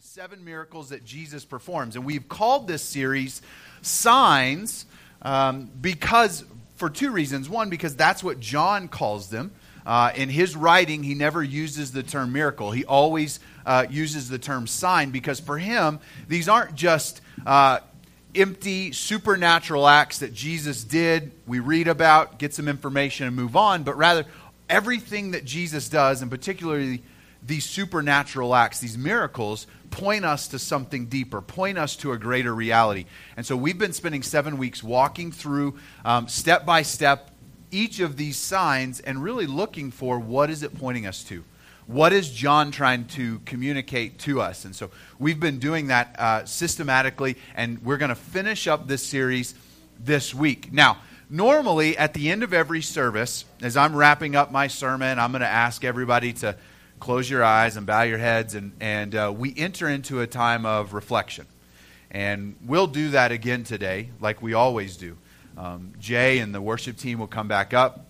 the seven miracles that Jesus performs. And we've called this series Signs um, because, for two reasons. One, because that's what John calls them. Uh, in his writing, he never uses the term miracle. He always uh, uses the term sign because for him, these aren't just uh, empty supernatural acts that Jesus did, we read about, get some information, and move on, but rather everything that Jesus does, and particularly these supernatural acts, these miracles, point us to something deeper, point us to a greater reality. And so we've been spending seven weeks walking through um, step by step each of these signs and really looking for what is it pointing us to. What is John trying to communicate to us? And so we've been doing that uh, systematically, and we're going to finish up this series this week. Now, normally at the end of every service, as I'm wrapping up my sermon, I'm going to ask everybody to close your eyes and bow your heads, and, and uh, we enter into a time of reflection. And we'll do that again today, like we always do. Um, Jay and the worship team will come back up.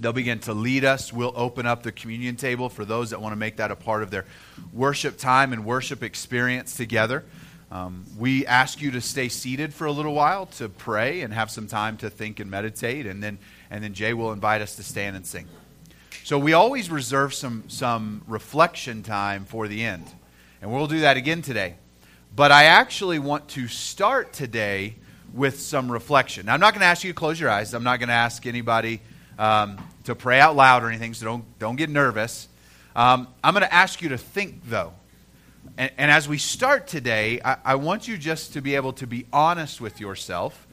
They'll begin to lead us. We'll open up the communion table for those that want to make that a part of their worship time and worship experience together. Um, we ask you to stay seated for a little while to pray and have some time to think and meditate, and then, and then Jay will invite us to stand and sing. So we always reserve some, some reflection time for the end. And we'll do that again today. But I actually want to start today with some reflection. Now, I'm not going to ask you to close your eyes. I'm not going to ask anybody um, to pray out loud or anything, so don't, don't get nervous. Um, I'm going to ask you to think, though. And, and as we start today, I, I, want you just to be able to be honest with yourself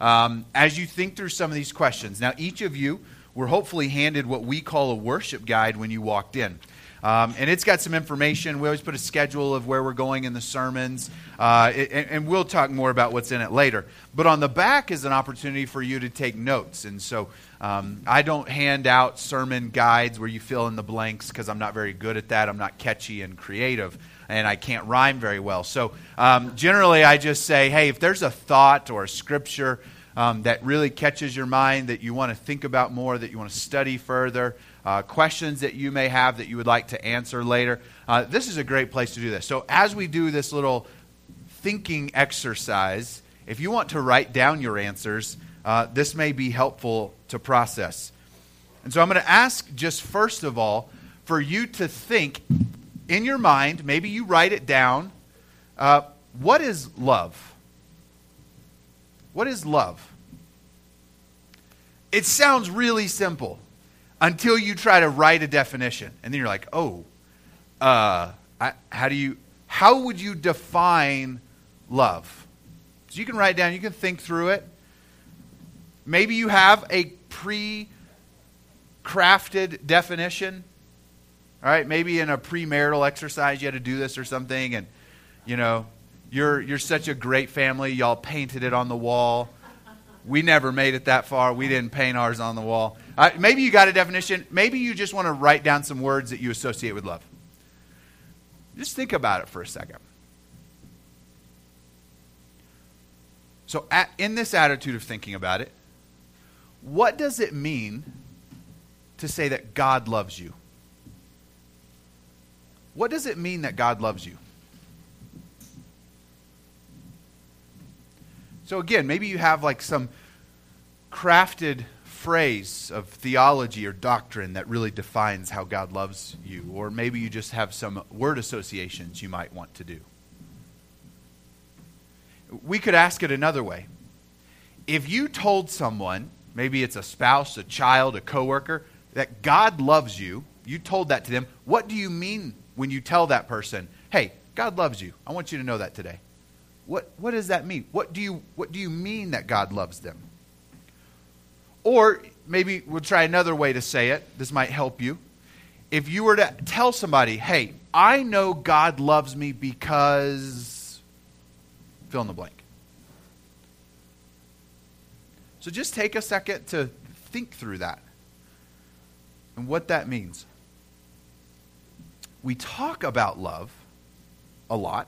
um, as you think through some of these questions. Now, each of you were hopefully handed what we call a worship guide when you walked in. Um, and it's got some information. We always put a schedule of where we're going in the sermons, uh, and, we'll talk more about what's in it later. But on the back is an opportunity for you to take notes. And so um, I don't hand out sermon guides where you fill in the blanks because I'm not very good at that. I'm not catchy and creative, and I can't rhyme very well. So um, generally, I just say, hey, if there's a thought or a scripture, um, that really catches your mind, that you want to think about more, that you want to study further, uh, questions that you may have that you would like to answer later, uh, this is a great place to do this. So, as we do this little thinking exercise, if you want to write down your answers, uh, this may be helpful to process. And so, I'm going to ask just first of all for you to think in your mind, maybe you write it down. Uh, what is love? What is love? It sounds really simple until you try to write a definition. And then you're like, oh, uh, I, how do you, how would you define love? So you can write down, you can think through it. Maybe you have a pre crafted definition. All right, maybe in a premarital exercise you had to do this or something, and you know, you're, you're such a great family. Y'all painted it on the wall. We never made it that far. We didn't paint ours on the wall. Uh, maybe you got a definition. Maybe you just want to write down some words that you associate with love. Just think about it for a second. So, at, in this attitude of thinking about it, what does it mean to say that God loves you? What does it mean that God loves you? So again, maybe you have like some crafted phrase of theology or doctrine that really defines how God loves you. Or maybe you just have some word associations you might want to do. We could ask it another way. If you told someone, maybe it's a spouse, a child, a coworker, that God loves you, you told that to them, what do you mean when you tell that person, hey, God loves you? I want you to know that today. What, what does that mean? What do, you, what do you mean that God loves them? Or maybe we'll try another way to say it. This might help you. If you were to tell somebody, hey, I know God loves me because fill in the blank. So just take a second to think through that and what that means. We talk about love a lot.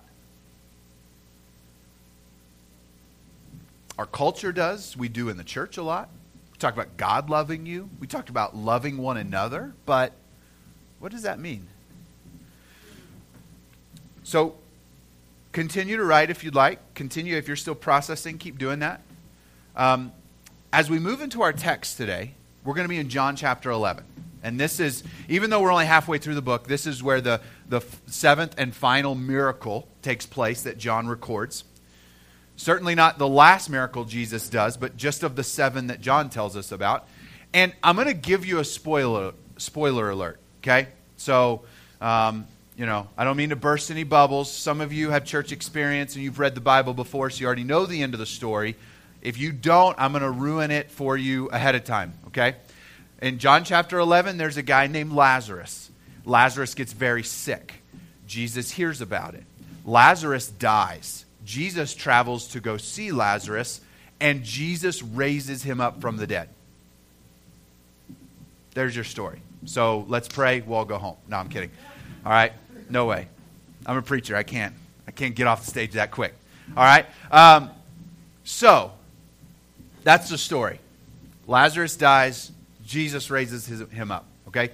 Our culture does. We do in the church a lot. We talk about God loving you. We talk about loving one another. But what does that mean? So, continue to write if you'd like. Continue if you're still processing, keep doing that. Um, as we move into our text today, we're going to be in John chapter 11. And this is, even though we're only halfway through the book, this is where the, the seventh and final miracle takes place that John records. Certainly not the last miracle Jesus does, but just of the seven that John tells us about. And I'm going to give you a spoiler, spoiler alert, okay? So, um, you know, I don't mean to burst any bubbles. Some of you have church experience and you've read the Bible before, so you already know the end of the story. If you don't, I'm going to ruin it for you ahead of time, okay? In John chapter 11, there's a guy named Lazarus. Lazarus gets very sick. Jesus hears about it. Lazarus dies. Jesus travels to go see Lazarus, and Jesus raises him up from the dead. There's your story. So let's pray. We'll all go home. No, I'm kidding. All right? No way. I'm a preacher. I can't. I can't get off the stage that quick. All right? Um, so, that's the story. Lazarus dies. Jesus raises his, him up. Okay?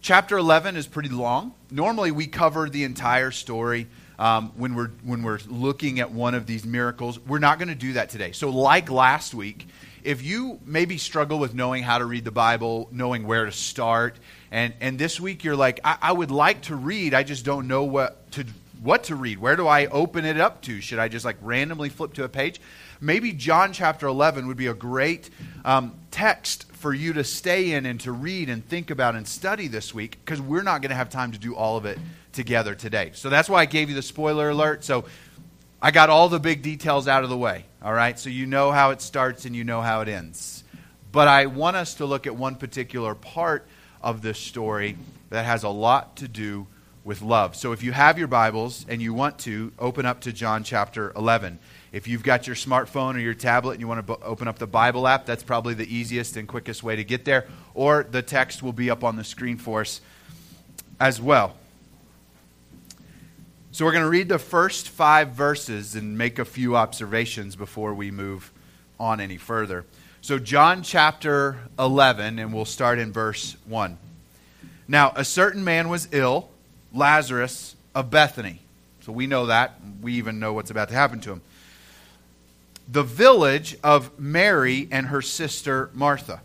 Chapter 11 is pretty long. Normally, we cover the entire story um, when, we're, when we're looking at one of these miracles. We're not going to do that today. So, like last week, if you maybe struggle with knowing how to read the Bible, knowing where to start, and, and this week you're like, I, I would like to read, I just don't know what to, what to read. Where do I open it up to? Should I just like randomly flip to a page? Maybe John chapter 11 would be a great um, text for you to stay in and to read and think about and study this week because we're not going to have time to do all of it together today. So that's why I gave you the spoiler alert. So I got all the big details out of the way, all right? So you know how it starts and you know how it ends. But I want us to look at one particular part of this story that has a lot to do with love. So if you have your Bibles and you want to, open up to John chapter 11. If you've got your smartphone or your tablet and you want to open up the Bible app, that's probably the easiest and quickest way to get there. Or the text will be up on the screen for us as well. So we're going to read the first five verses and make a few observations before we move on any further. So, John chapter 11, and we'll start in verse 1. Now, a certain man was ill, Lazarus of Bethany. So we know that. We even know what's about to happen to him. The village of Mary and her sister Martha.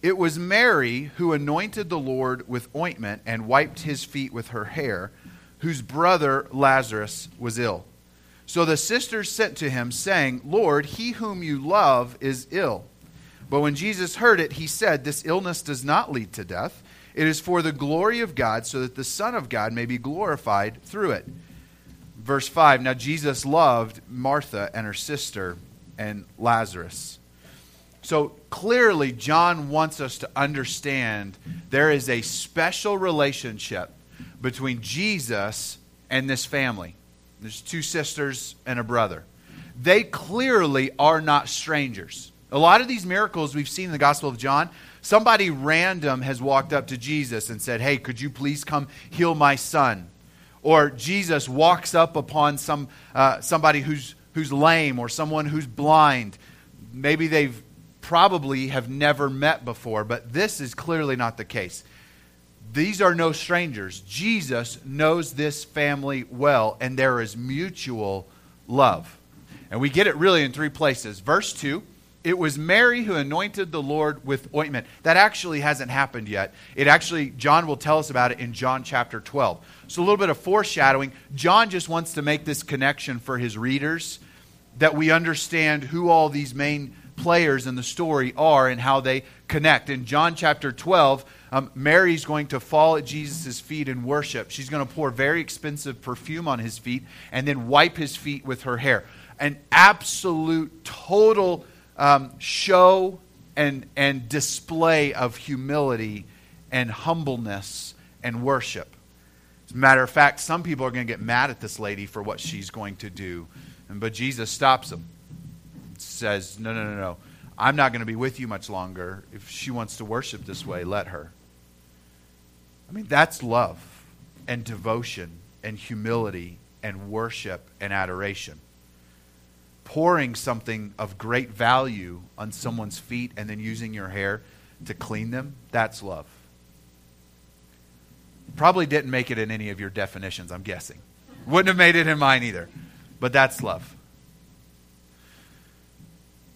It was Mary who anointed the Lord with ointment and wiped his feet with her hair whose brother Lazarus was ill. So the sisters sent to him, saying, Lord, he whom you love is ill. But when Jesus heard it, he said, This illness does not lead to death. It is for the glory of God, so that the Son of God may be glorified through it. Verse 5 Now Jesus loved Martha and her sister and Lazarus. So clearly, John wants us to understand there is a special relationship between Jesus and this family. There's two sisters and a brother. They clearly are not strangers. A lot of these miracles we've seen in the Gospel of John, somebody random has walked up to Jesus and said, Hey, could you please come heal my son? Or Jesus walks up upon some, uh, somebody who's, who's lame or someone who's blind. Maybe they've probably have never met before, but this is clearly not the case. These are no strangers. Jesus knows this family well, and there is mutual love. And we get it really in three places. Verse 2 it was Mary who anointed the Lord with ointment. That actually hasn't happened yet. It actually, John will tell us about it in John chapter 12. So, a little bit of foreshadowing. John just wants to make this connection for his readers that we understand who all these main players in the story are and how they connect. In John chapter 12, um, Mary's going to fall at Jesus' feet and worship. She's going to pour very expensive perfume on his feet and then wipe his feet with her hair. An absolute, total um, show and, and display of humility and humbleness and worship. As a matter of fact, some people are going to get mad at this lady for what she's going to do. But Jesus stops them, says, No, no, no, no. I'm not going to be with you much longer. If she wants to worship this way, let her. I mean, that's love and devotion and humility and worship and adoration. Pouring something of great value on someone's feet and then using your hair to clean them, that's love. Probably didn't make it in any of your definitions, I'm guessing. Wouldn't have made it in mine either. But that's love.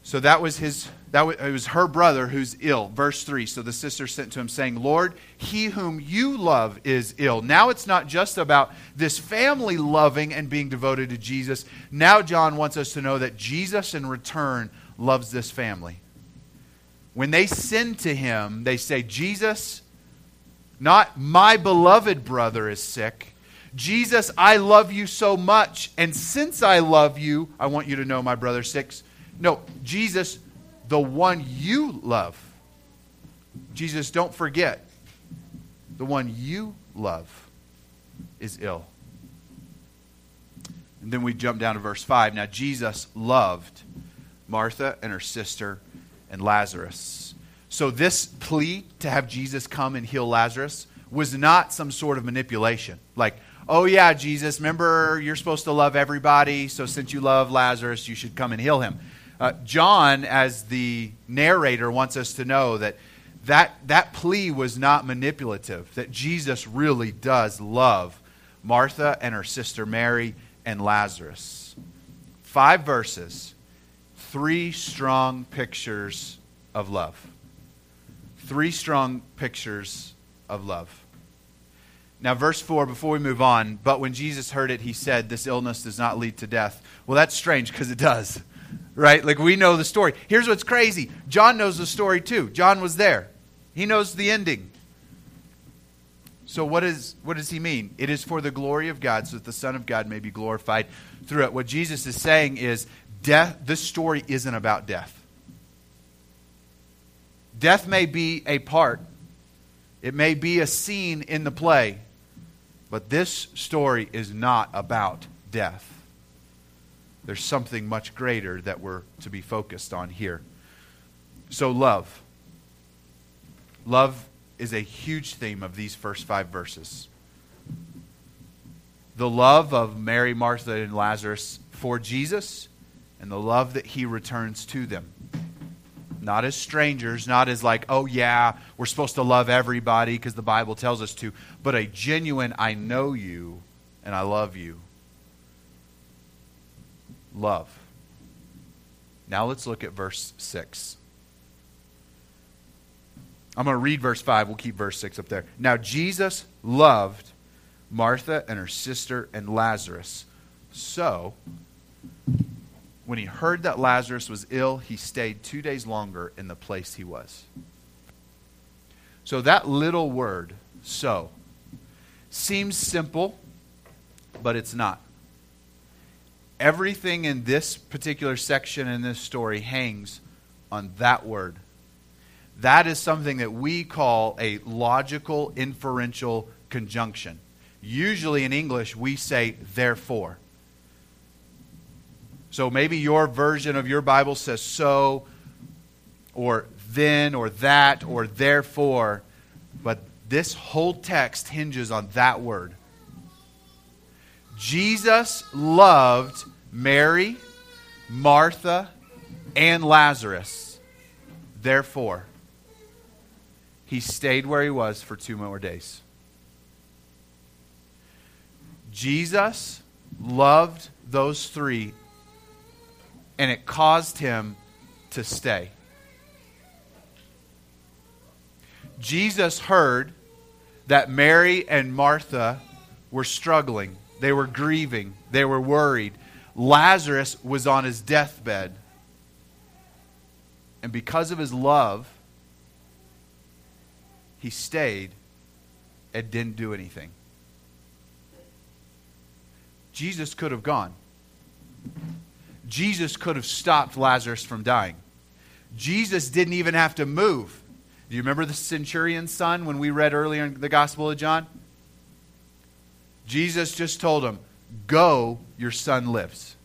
So that was his that was, it was her brother who's ill. Verse 3. So the sister sent to him saying, "Lord, he whom you love is ill." Now it's not just about this family loving and being devoted to Jesus. Now John wants us to know that Jesus in return loves this family. When they send to him, they say, "Jesus, not my beloved brother is sick. Jesus, I love you so much, and since I love you, I want you to know my brother's sick." No, Jesus, the one you love. Jesus, don't forget, the one you love is ill. And then we jump down to verse 5. Now, Jesus loved Martha and her sister and Lazarus. So, this plea to have Jesus come and heal Lazarus was not some sort of manipulation. Like, oh, yeah, Jesus, remember you're supposed to love everybody, so since you love Lazarus, you should come and heal him. Uh, John, as the narrator, wants us to know that, that that plea was not manipulative, that Jesus really does love Martha and her sister Mary and Lazarus. Five verses, three strong pictures of love. Three strong pictures of love. Now, verse 4, before we move on, but when Jesus heard it, he said, This illness does not lead to death. Well, that's strange because it does right? Like we know the story. Here's what's crazy John knows the story too. John was there, he knows the ending. So, what, is, what does he mean? It is for the glory of God, so that the Son of God may be glorified through it. What Jesus is saying is, death, this story isn't about death. Death may be a part, it may be a scene in the play, but this story is not about death there's something much greater that we're to be focused on here. So, love. Love is a huge theme of these first five verses. The love of Mary, Martha, and Lazarus for Jesus, and the love that he returns to them. Not as strangers, not as like, oh yeah, we're supposed to love everybody because the Bible tells us to, but a genuine, I know you and I love you love. Now let's look at verse 6. I'm going to read verse 5. We'll keep verse 6 up there. Now, Jesus loved Martha and her sister and Lazarus. So, when he heard that Lazarus was ill, he stayed two days longer in the place he was. So, that little word, so, seems simple, but it's not. Everything in this particular section in this story hangs on that word. That is something that we call a logical inferential conjunction. Usually in English, we say therefore. So maybe your version of your Bible says so, or then, or that, or therefore, but this whole text hinges on that word. Jesus loved Mary, Martha, and Lazarus. Therefore, he stayed where he was for two more days. Jesus loved those three, and it caused him to stay. Jesus heard that Mary and Martha were struggling. They were grieving. They were worried. Lazarus was on his deathbed. And because of his love, he stayed and didn't do anything. Jesus could have gone. Jesus could have stopped Lazarus from dying. Jesus didn't even have to move. Do you remember the centurion's son when we read earlier in the Gospel of John? Jesus just told him, Go, your son lives.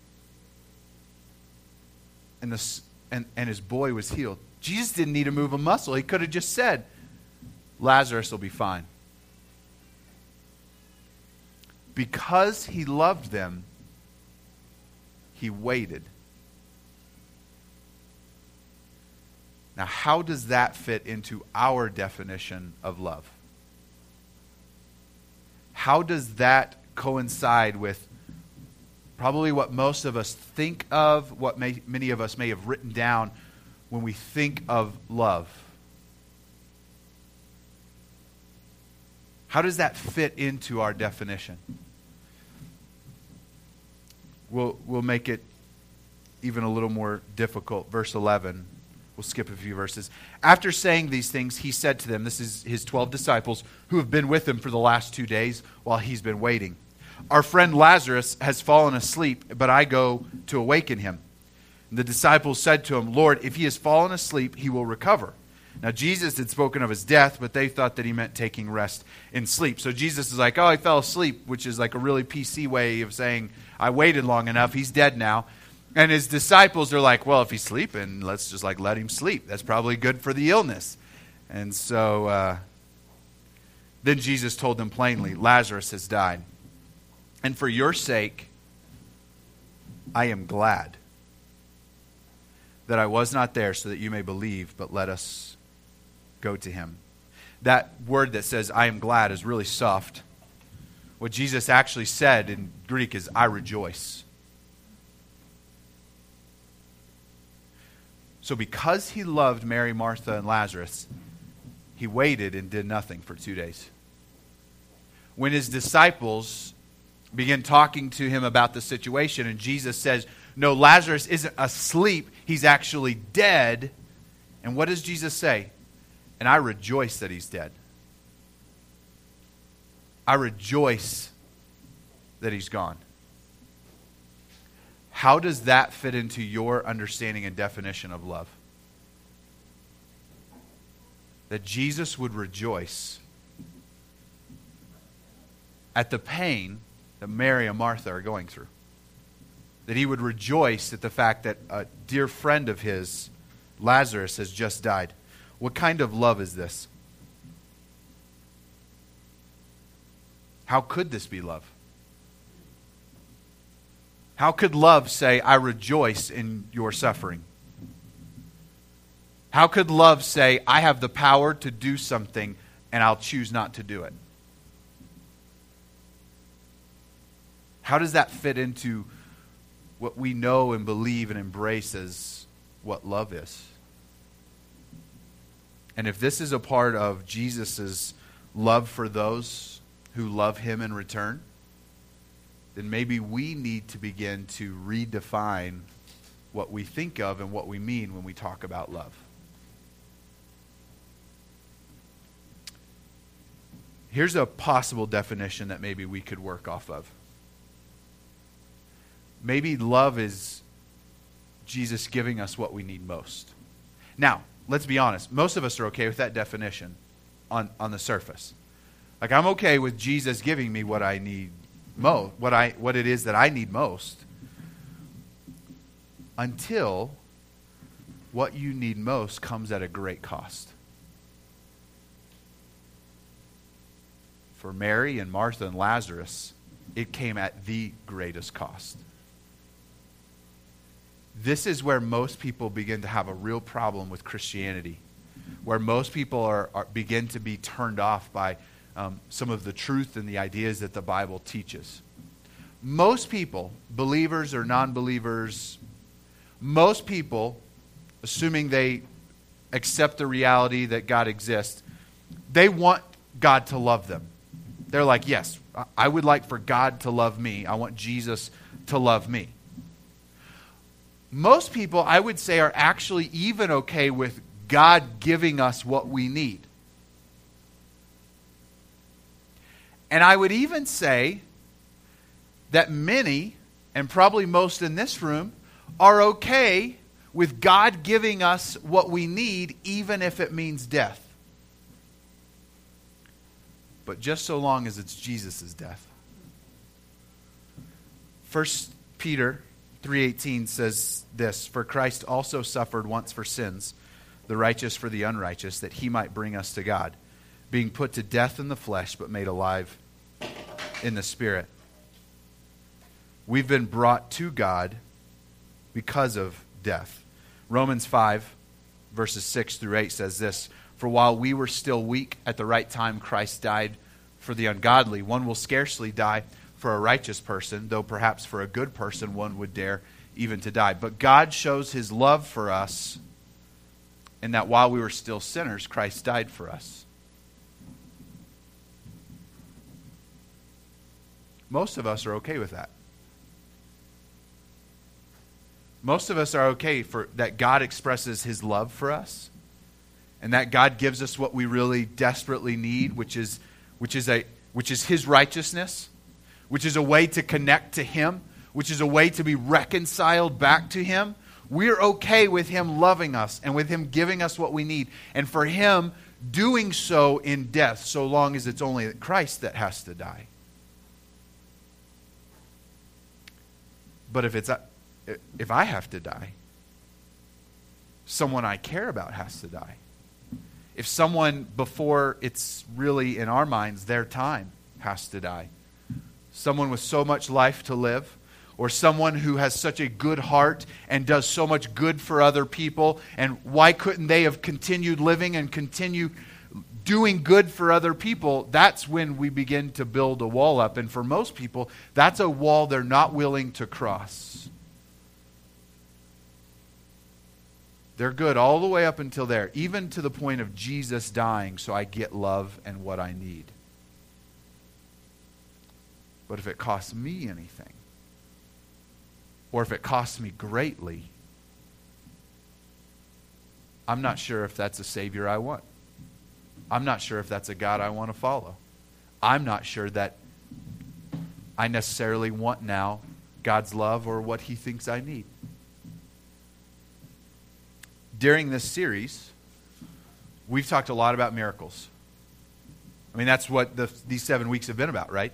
And, the, and, and his boy was healed. Jesus didn't need to move a muscle. He could have just said, Lazarus will be fine. Because he loved them, he waited. Now, how does that fit into our definition of love? How does that coincide with probably what most of us think of, what may, many of us may have written down when we think of love. How does that fit into our definition? We'll, we'll make it even a little more difficult. Verse 11. We'll skip a few verses. After saying these things, he said to them, This is his 12 disciples who have been with him for the last two days while he's been waiting. Our friend Lazarus has fallen asleep, but I go to awaken him. And the disciples said to him, Lord, if he has fallen asleep, he will recover. Now, Jesus had spoken of his death, but they thought that he meant taking rest in sleep. So Jesus is like, Oh, I fell asleep, which is like a really PC way of saying, I waited long enough. He's dead now. And his disciples are like, well, if he's sleeping, let's just like let him sleep. That's probably good for the illness. And so uh, then Jesus told them plainly, Lazarus has died. And for your sake, I am glad that I was not there so that you may believe, but let us go to him. That word that says, I am glad, is really soft. What Jesus actually said in Greek is, I rejoice. So, because he loved Mary, Martha, and Lazarus, he waited and did nothing for two days. When his disciples begin talking to him about the situation, and Jesus says, No, Lazarus isn't asleep, he's actually dead. And what does Jesus say? And I rejoice that he's dead. I rejoice that he's gone. How does that fit into your understanding and definition of love? That Jesus would rejoice at the pain that Mary and Martha are going through. That he would rejoice at the fact that a dear friend of his, Lazarus, has just died. What kind of love is this? How could this be love? How could love say, I rejoice in your suffering? How could love say, I have the power to do something and I'll choose not to do it? How does that fit into what we know and believe and embrace as what love is? And if this is a part of Jesus' love for those who love him in return, then maybe we need to begin to redefine what we think of and what we mean when we talk about love. Here's a possible definition that maybe we could work off of. Maybe love is Jesus giving us what we need most. Now, let's be honest. Most of us are okay with that definition on, on the surface. Like, I'm okay with Jesus giving me what I need most, what, I, what it is that I need most, until what you need most comes at a great cost. For Mary and Martha and Lazarus, it came at the greatest cost. This is where most people begin to have a real problem with Christianity, where most people are, are begin to be turned off by um, some of the truth and the ideas that the Bible teaches. Most people, believers or non believers, most people, assuming they accept the reality that God exists, they want God to love them. They're like, yes, I would like for God to love me. I want Jesus to love me. Most people, I would say, are actually even okay with God giving us what we need. And I would even say that many, and probably most in this room, are okay with God giving us what we need, even if it means death. But just so long as it's Jesus' death. 1 Peter 3:18 says this, "For Christ also suffered once for sins, the righteous for the unrighteous, that he might bring us to God, being put to death in the flesh but made alive in the Spirit. We've been brought to God because of death. Romans 5, verses 6 through 8 says this For while we were still weak, at the right time Christ died for the ungodly. One will scarcely die for a righteous person, though perhaps for a good person one would dare even to die. But God shows his love for us in that while we were still sinners, Christ died for us. Most of us are okay with that. Most of us are okay for that God expresses his love for us and that God gives us what we really desperately need, which is which is a which is his righteousness, which is a way to connect to him, which is a way to be reconciled back to him. We're okay with him loving us and with him giving us what we need and for him doing so in death so long as it's only Christ that has to die. But if it's uh, if I have to die, someone I care about has to die. If someone before it's really in our minds their time has to die, someone with so much life to live, or someone who has such a good heart and does so much good for other people, and why couldn't they have continued living and continue doing good for other people? That's when we begin to build a wall up. And for most people, that's a wall they're not willing to cross. They're good all the way up until there, even to the point of Jesus dying, so I get love and what I need. But if it costs me anything, or if it costs me greatly, I'm not sure if that's a Savior I want. I'm not sure if that's a God I want to follow. I'm not sure that I necessarily want now God's love or what He thinks I need during this series, we've talked a lot about miracles. I mean, that's what the, these seven weeks have been about, right?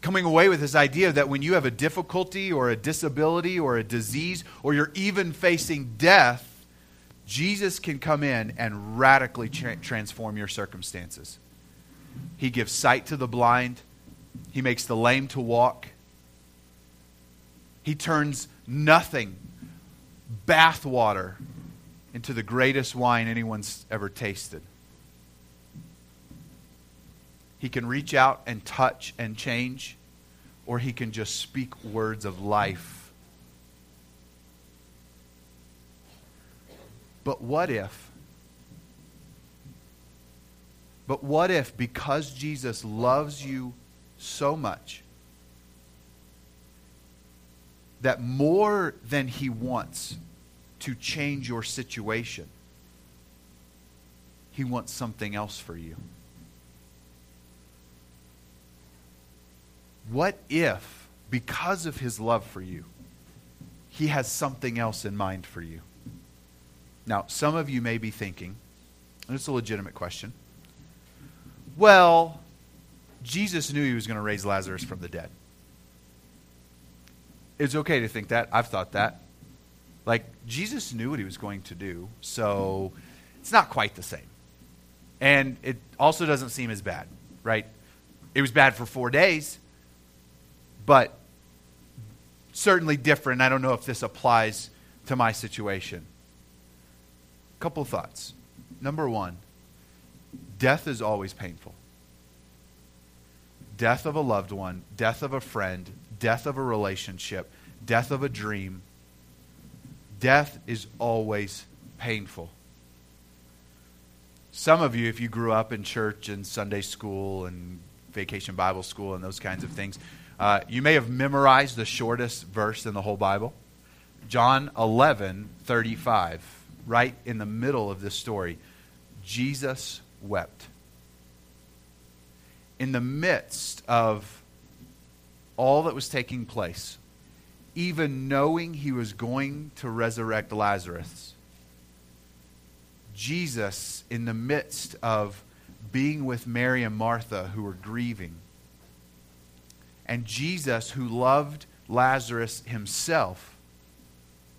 Coming away with this idea that when you have a difficulty or a disability or a disease or you're even facing death, Jesus can come in and radically tra- transform your circumstances. He gives sight to the blind, He makes the lame to walk, He turns nothing bathwater into the greatest wine anyone's ever tasted. He can reach out and touch and change, or he can just speak words of life. But what if? But what if, because Jesus loves you so much, that more than he wants to change your situation, he wants something else for you. What if, because of his love for you, he has something else in mind for you? Now, some of you may be thinking, and it's a legitimate question, well, Jesus knew he was going to raise Lazarus from the dead. It's okay to think that. I've thought that. Like, Jesus knew what he was going to do, so it's not quite the same. And it also doesn't seem as bad, right? It was bad for four days, but certainly different. I don't know if this applies to my situation. Couple thoughts. Number one, death is always painful. Death of a loved one, death of a friend, death of a relationship, death of a dream. Death is always painful. Some of you, if you grew up in church and Sunday school and vacation Bible school and those kinds of things, uh, you may have memorized the shortest verse in the whole Bible. John 11, 35, right in the middle of this story. Jesus wept. In the midst of all that was taking place, even knowing he was going to resurrect Lazarus. Jesus, in the midst of being with Mary and Martha, who were grieving, and Jesus, who loved Lazarus himself,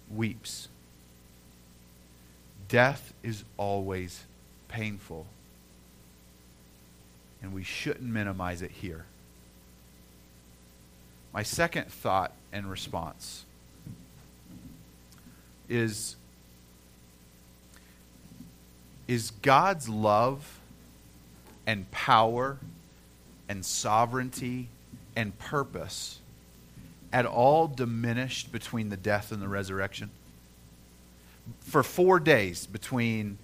weeps. Death is always painful, and we shouldn't minimize it here. My second thought and response is is God's love and power and sovereignty and purpose at all diminished between the death and the resurrection? For four days between,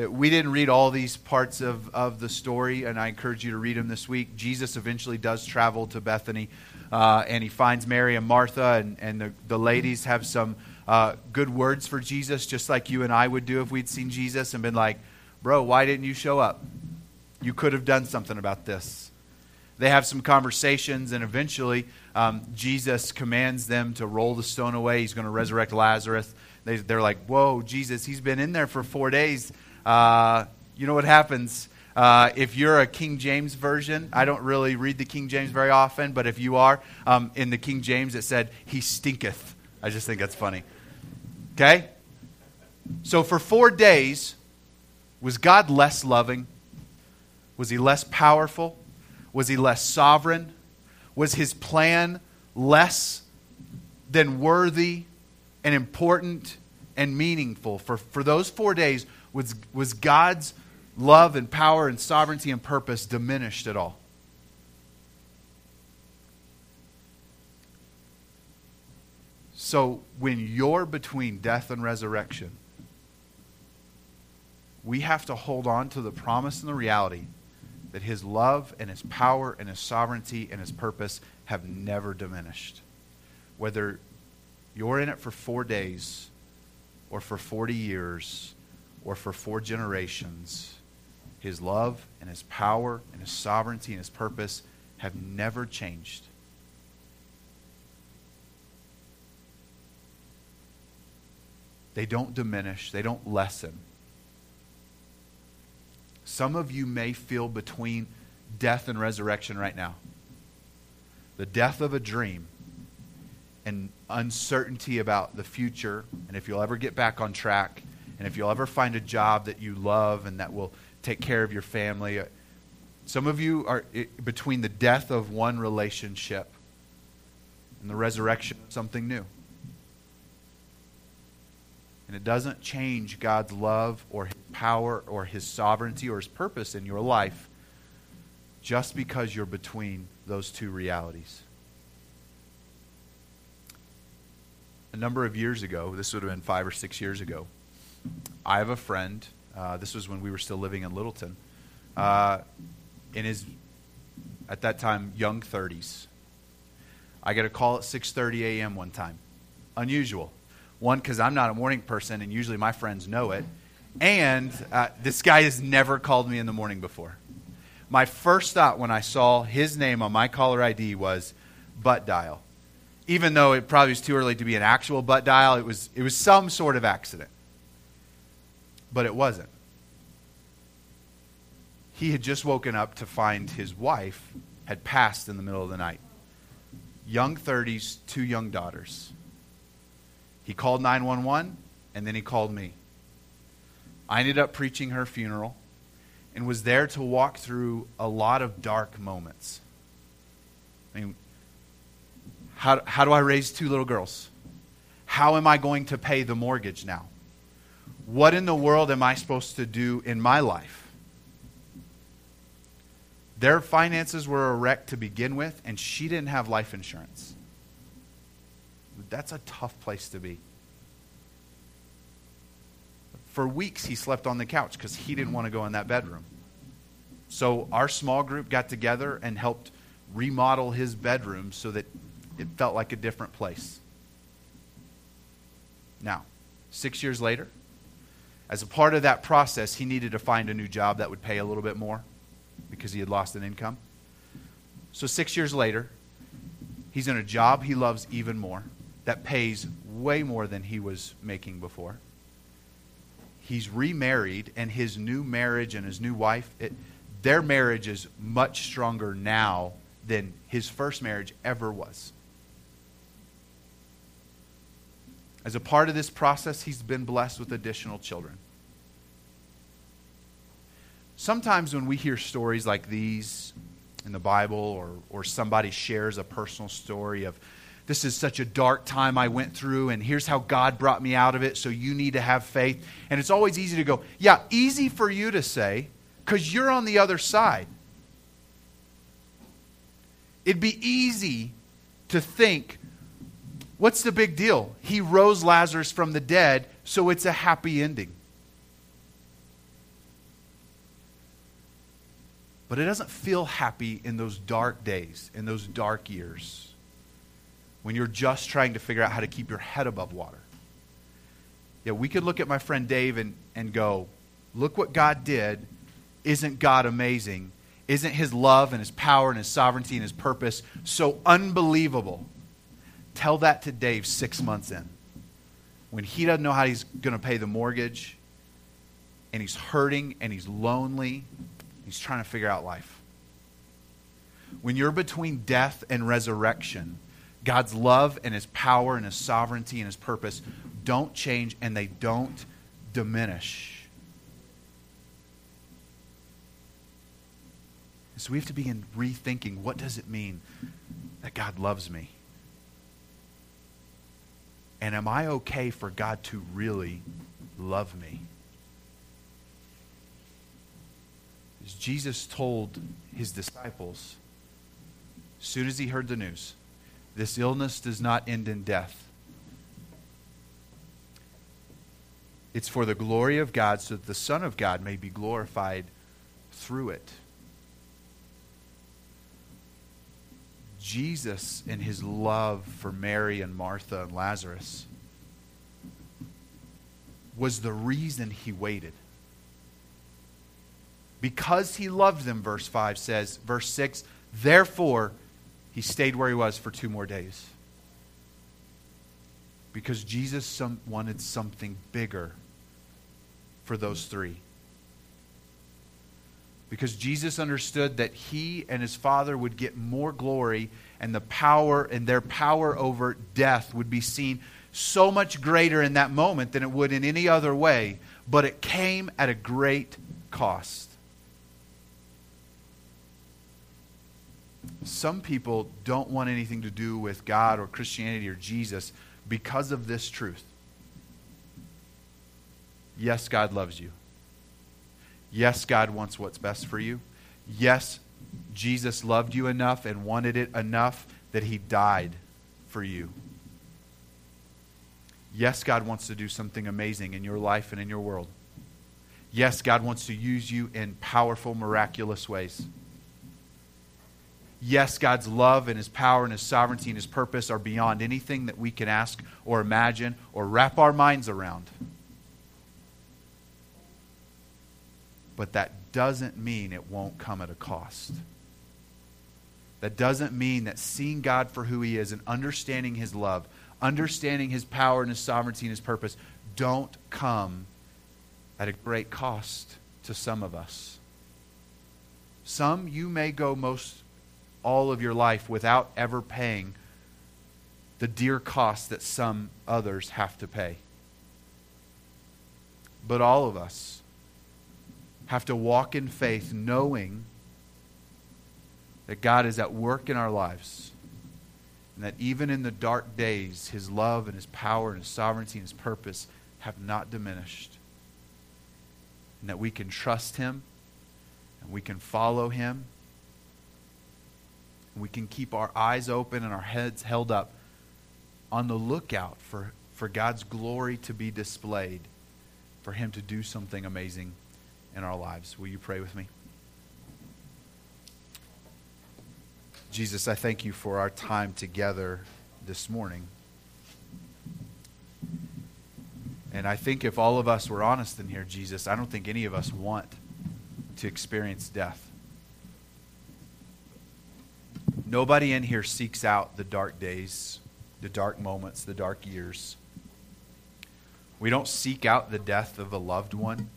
uh, we didn't read all these parts of, of the story, and I encourage you to read them this week. Jesus eventually does travel to Bethany, uh, and he finds Mary and Martha, and, and the, the ladies have some uh, good words for Jesus, just like you and I would do if we'd seen Jesus and been like, Bro, why didn't you show up? You could have done something about this. They have some conversations, and eventually um, Jesus commands them to roll the stone away. He's going to resurrect Lazarus. They, they're like, Whoa, Jesus, he's been in there for four days. Uh, you know what happens? Uh, if you're a King James version, I don't really read the King James very often, but if you are, um, in the King James it said, He stinketh. I just think that's funny. Okay? So for four days, was God less loving? Was he less powerful? Was he less sovereign? Was his plan less than worthy and important and meaningful? For, for those four days, was, was God's love and power and sovereignty and purpose diminished at all? So when you're between death and resurrection, we have to hold on to the promise and the reality that his love and his power and his sovereignty and his purpose have never diminished. Whether you're in it for four days or for 40 years or for four generations, his love and his power and his sovereignty and his purpose have never changed. They don't diminish, they don't lessen. Some of you may feel between death and resurrection right now. The death of a dream and uncertainty about the future and if you'll ever get back on track and if you'll ever find a job that you love and that will take care of your family. Some of you are between the death of one relationship and the resurrection of something new. And it doesn't change God's love or his power or his sovereignty or his purpose in your life just because you're between those two realities. A number of years ago, this would have been five or six years ago, I have a friend. Uh, this was when we were still living in Littleton. Uh, in his, at that time, young 30s. I get a call at 6:30 a.m. one time. Unusual. One, because I'm not a morning person, and usually my friends know it. And uh, this guy has never called me in the morning before. My first thought when I saw his name on my caller ID was butt dial. Even though it probably was too early to be an actual butt dial, it was, it was some sort of accident. But it wasn't. He had just woken up to find his wife had passed in the middle of the night. Young 30s, two young daughters. He called 911 and then he called me. I ended up preaching her funeral and was there to walk through a lot of dark moments. I mean, how, how do I raise two little girls? How am I going to pay the mortgage now? What in the world am I supposed to do in my life? Their finances were a wreck to begin with, and she didn't have life insurance. That's a tough place to be. For weeks, he slept on the couch because he didn't want to go in that bedroom. So our small group got together and helped remodel his bedroom so that it felt like a different place. Now, six years later, as a part of that process, he needed to find a new job that would pay a little bit more because he had lost an income. So, six years later, he's in a job he loves even more that pays way more than he was making before. He's remarried, and his new marriage and his new wife, it, their marriage is much stronger now than his first marriage ever was. As a part of this process, he's been blessed with additional children. Sometimes when we hear stories like these in the Bible, or, or somebody shares a personal story of this is such a dark time I went through, and here's how God brought me out of it, so you need to have faith. And it's always easy to go, yeah, easy for you to say, because you're on the other side. It'd be easy to think, what's the big deal? He rose Lazarus from the dead, so it's a happy ending. But it doesn't feel happy in those dark days, in those dark years, when you're just trying to figure out how to keep your head above water. Yeah, we could look at my friend Dave and, and go, look what God did. Isn't God amazing? Isn't his love and his power and his sovereignty and his purpose so unbelievable? Tell that to Dave six months in. When he doesn't know how he's going to pay the mortgage, and he's hurting and he's lonely, he's trying to figure out life. When you're between death and resurrection, God's love and his power and his sovereignty and his purpose don't change and they don't diminish. So we have to begin rethinking what does it mean that God loves me? And am I okay for God to really love me? As Jesus told his disciples, as soon as he heard the news, this illness does not end in death. It's for the glory of God so that the Son of God may be glorified through it. Jesus, in his love for Mary and Martha and Lazarus, was the reason he waited. Because he loved them, verse 5 says, verse 6, therefore he stayed where he was for two more days. Because Jesus some, wanted something bigger for those three because Jesus understood that he and his Father would get more glory and the power and their power over death would be seen so much greater in that moment than it would in any other way, but it came at a great cost. Some people don't want anything to do with God or Christianity or Jesus because of this truth. Yes, God loves you. Yes, God wants what's best for you. Yes, Jesus loved you enough and wanted it enough that he died for you. Yes, God wants to do something amazing in your life and in your world. Yes, God wants to use you in powerful, miraculous ways. Yes, God's love and His power and His sovereignty and His purpose are beyond anything that we can ask or imagine or wrap our minds around. But that doesn't mean it won't come at a cost. That doesn't mean that seeing God for who He is and understanding His love, understanding His power and His sovereignty and His purpose, don't come at a great cost to some of us. Some you may go most all of your life without ever paying the dear cost that some others have to pay. But all of us, have to walk in faith knowing that God is at work in our lives. And that even in the dark days, his love and his power and his sovereignty and his purpose have not diminished. And that we can trust him and we can follow him. And we can keep our eyes open and our heads held up on the lookout for, for God's glory to be displayed, for him to do something amazing in our lives. Will you pray with me? Jesus, I thank you for our time together this morning. And I think if all of us were honest in here, Jesus, I don't think any of us want to experience death. Nobody in here seeks out the dark days, the dark moments, the dark years. We don't seek out the death of a loved one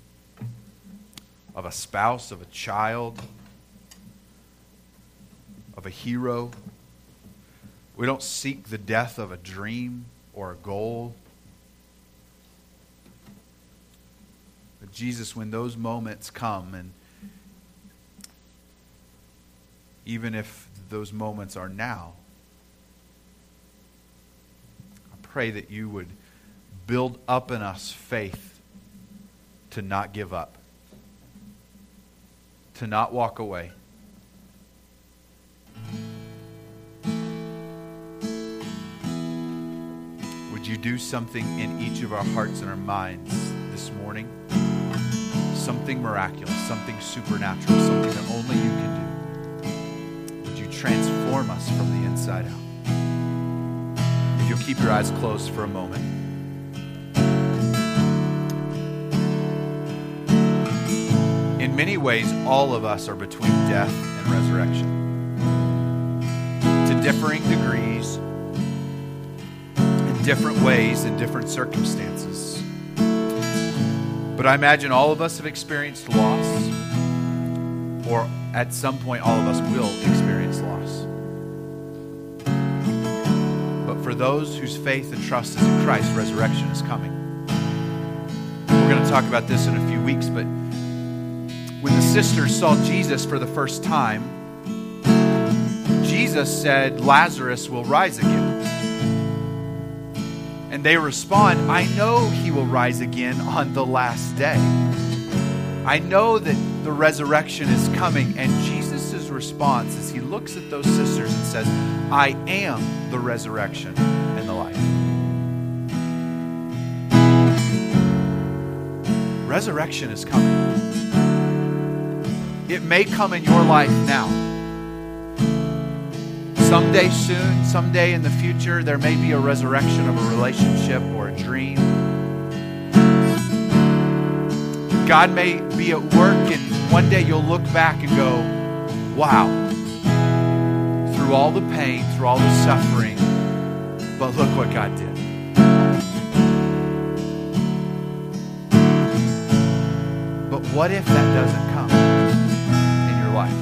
of a spouse, of a child, of a hero. We don't seek the death of a dream or a goal. But Jesus, when those moments come, and even if those moments are now, I pray that you would build up in us faith to not give up to not walk away. Would you do something in each of our hearts and our minds this morning? Something miraculous, something supernatural, something that only you can do. Would you transform us from the inside out? If you'll keep your eyes closed for a moment. In many ways, all of us are between death and resurrection. To differing degrees, in different ways, in different circumstances. But I imagine all of us have experienced loss, or at some point, all of us will experience loss. But for those whose faith and trust is in Christ, resurrection is coming. We're going to talk about this in a few weeks, but when the sisters saw Jesus for the first time, Jesus said, Lazarus will rise again. And they respond, I know he will rise again on the last day. I know that the resurrection is coming. And Jesus' response is he looks at those sisters and says, I am the resurrection and the life. Resurrection is coming. It may come in your life now. Someday soon, someday in the future, there may be a resurrection of a relationship or a dream. God may be at work, and one day you'll look back and go, wow, through all the pain, through all the suffering, but look what God did. But what if that doesn't life?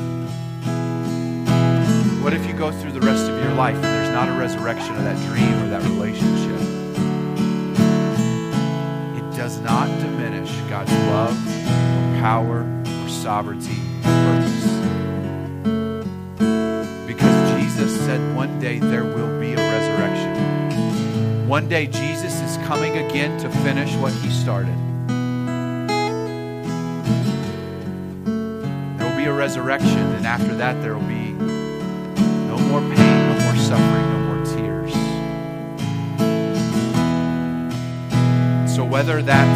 What if you go through the rest of your life and there's not a resurrection of that dream or that relationship? It does not diminish God's love or power or sovereignty or purpose. Because Jesus said one day there will be a resurrection. One day Jesus is coming again to finish what he started. Resurrection, and after that, there will be no more pain, no more suffering, no more tears. So, whether that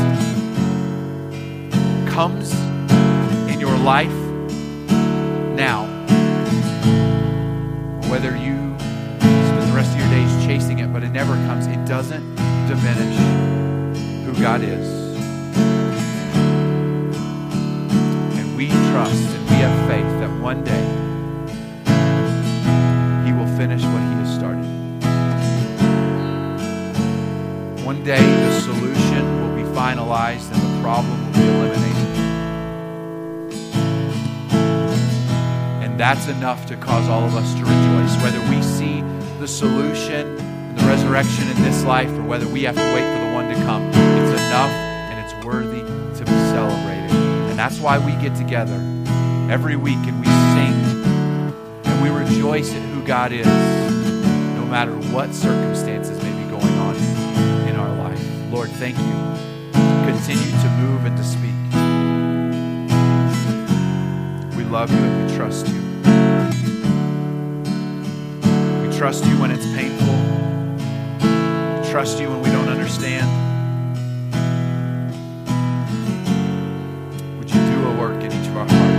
comes in your life now, whether you spend the rest of your days chasing it, but it never comes, it doesn't diminish who God is. And we trust problem will be eliminated. And that's enough to cause all of us to rejoice. Whether we see the solution, the resurrection in this life, or whether we have to wait for the one to come, it's enough and it's worthy to be celebrated. And that's why we get together every week and we sing and we rejoice at who God is, no matter what circumstances may be going on in our life. Lord, thank you continue to move and to speak. We love you and we trust you. We trust you when it's painful. We trust you when we don't understand. Would you do a work in each of our hearts?